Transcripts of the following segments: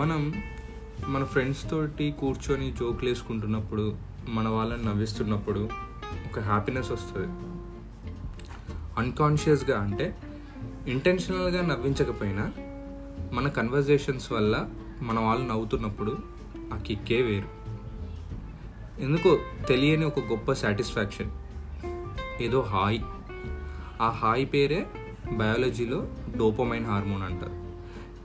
మనం మన ఫ్రెండ్స్ తోటి కూర్చొని జోకులు వేసుకుంటున్నప్పుడు మన వాళ్ళని నవ్విస్తున్నప్పుడు ఒక హ్యాపీనెస్ వస్తుంది. అన్కాన్షియస్గా అంటే ఇంటెన్షనల్గా నవ్వించకపోయినా మన కన్వర్జేషన్స్ వల్ల మన వాళ్ళు నవ్వుతున్నప్పుడు ఆ కిక్కే వేరు. ఎందుకో తెలియని ఒక గొప్ప సాటిస్ఫాక్షన్ ఏదో హాయ్ ఆ హాయ్ పేరే బయాలజీలో డోపమైన్ హార్మోన్ అంటారు.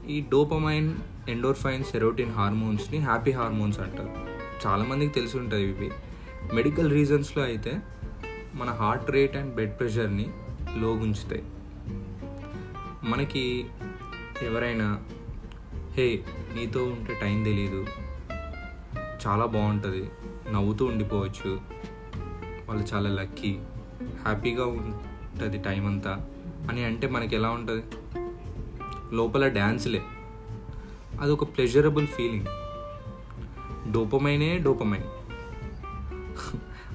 ఈ డోపమైన్ ఎండోర్ఫైన్ సెరోటిన్ హార్మోన్స్ని హ్యాపీ హార్మోన్స్ అంటారు. చాలామందికి తెలిసి ఉంటుంది ఇవి. మెడికల్ రీజన్స్లో అయితే మన హార్ట్ రేట్ అండ్ బ్లడ్ ప్రెషర్ని లోగుంచుతాయి మనకి ఎవరైనా హే నీతో ఉంటే టైం తెలీదు. చాలా బాగుంటుంది. నవ్వుతూ ఉండిపోవచ్చు. వాళ్ళు చాలా లక్కీ. హ్యాపీగా ఉంటుంది టైం అంతా. అని అంటే మనకి ఎలా ఉంటుంది? లోపల డ్యాన్స్లే అదొక ప్లెజరబుల్ ఫీలింగ్ డోపమైనే డోపమైన్.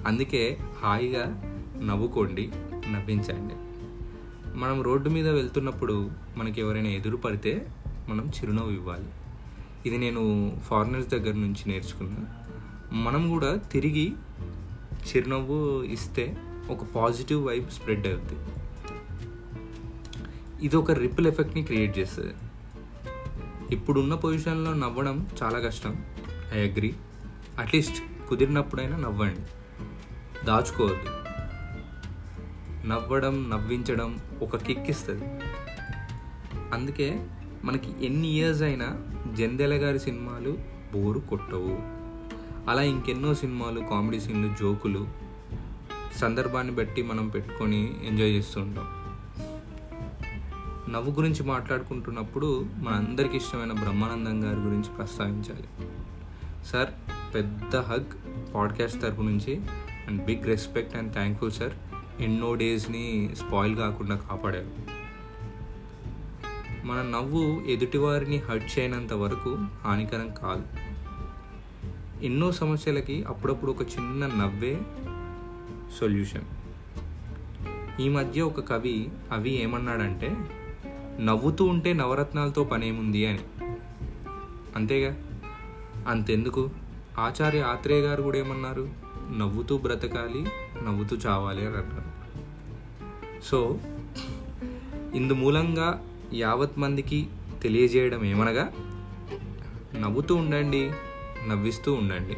అందుకే హాయిగా నవ్వుకోండి నవ్వించండి. మనం రోడ్డు మీద వెళ్తున్నప్పుడు మనకి ఎవరైనా ఎదురు పడితే మనం చిరునవ్వు ఇవ్వాలి. ఇది నేను ఫారినర్స్ దగ్గర నుంచి నేర్చుకున్నా. మనం కూడా తిరిగి చిరునవ్వు ఇస్తే ఒక పాజిటివ్ వైబ్ స్ప్రెడ్ అవుతుంది ఇది ఒక రిపుల్ ఎఫెక్ట్ని క్రియేట్ చేస్తుంది. ఇప్పుడున్న పొజిషన్లో నవ్వడం చాలా కష్టం. ఐ అగ్రి అట్లీస్ట్ కుదిరినప్పుడైనా నవ్వండి. దాచుకోవద్దు. నవ్వడం నవ్వించడం ఒక కిక్ ఇస్తుంది. అందుకే మనకి ఎన్ని ఇయర్స్ అయినా జందెల గారి సినిమాలు బోరు కొట్టవు. అలా ఇంకెన్నో సినిమాలు కామెడీ సీన్లు జోకులు సందర్భాన్ని బట్టి మనం పెట్టుకొని ఎంజాయ్ చేస్తుంటాం నవ్వు గురించి మాట్లాడుకుంటున్నప్పుడు మన అందరికి ఇష్టమైన బ్రహ్మానందం గారి గురించి ప్రస్తావించాలి. సార్ పెద్ద హగ్ పాడ్కాస్ట్ తరపు నుంచి and big respect and thankful sir ఎన్నో డేస్ని స్పాయిల్ కాకుండా కాపాడారు. మన నవ్వు ఎదుటివారిని హర్ట్ చేయనంత వరకు హానికరం కాదు. ఎన్నో సమస్యలకి అప్పుడప్పుడు ఒక చిన్న నవ్వే సొల్యూషన్. ఈ మధ్య ఒక కవి అవి ఏమన్నాడంటే నవ్వుతూ ఉంటే నవరత్నాలతో పనేముంది అని. అంతేగా? అంతెందుకు? ఆచార్య ఆత్రేయ గారు కూడా ఏమన్నారు? నవ్వుతూ బ్రతకాలి నవ్వుతూ చావాలి అని అన్నారు. సో ఇందు మూలంగా యావత్ మందికి తెలియజేయడం ఏమనగా నవ్వుతూ ఉండండి నవ్విస్తూ ఉండండి.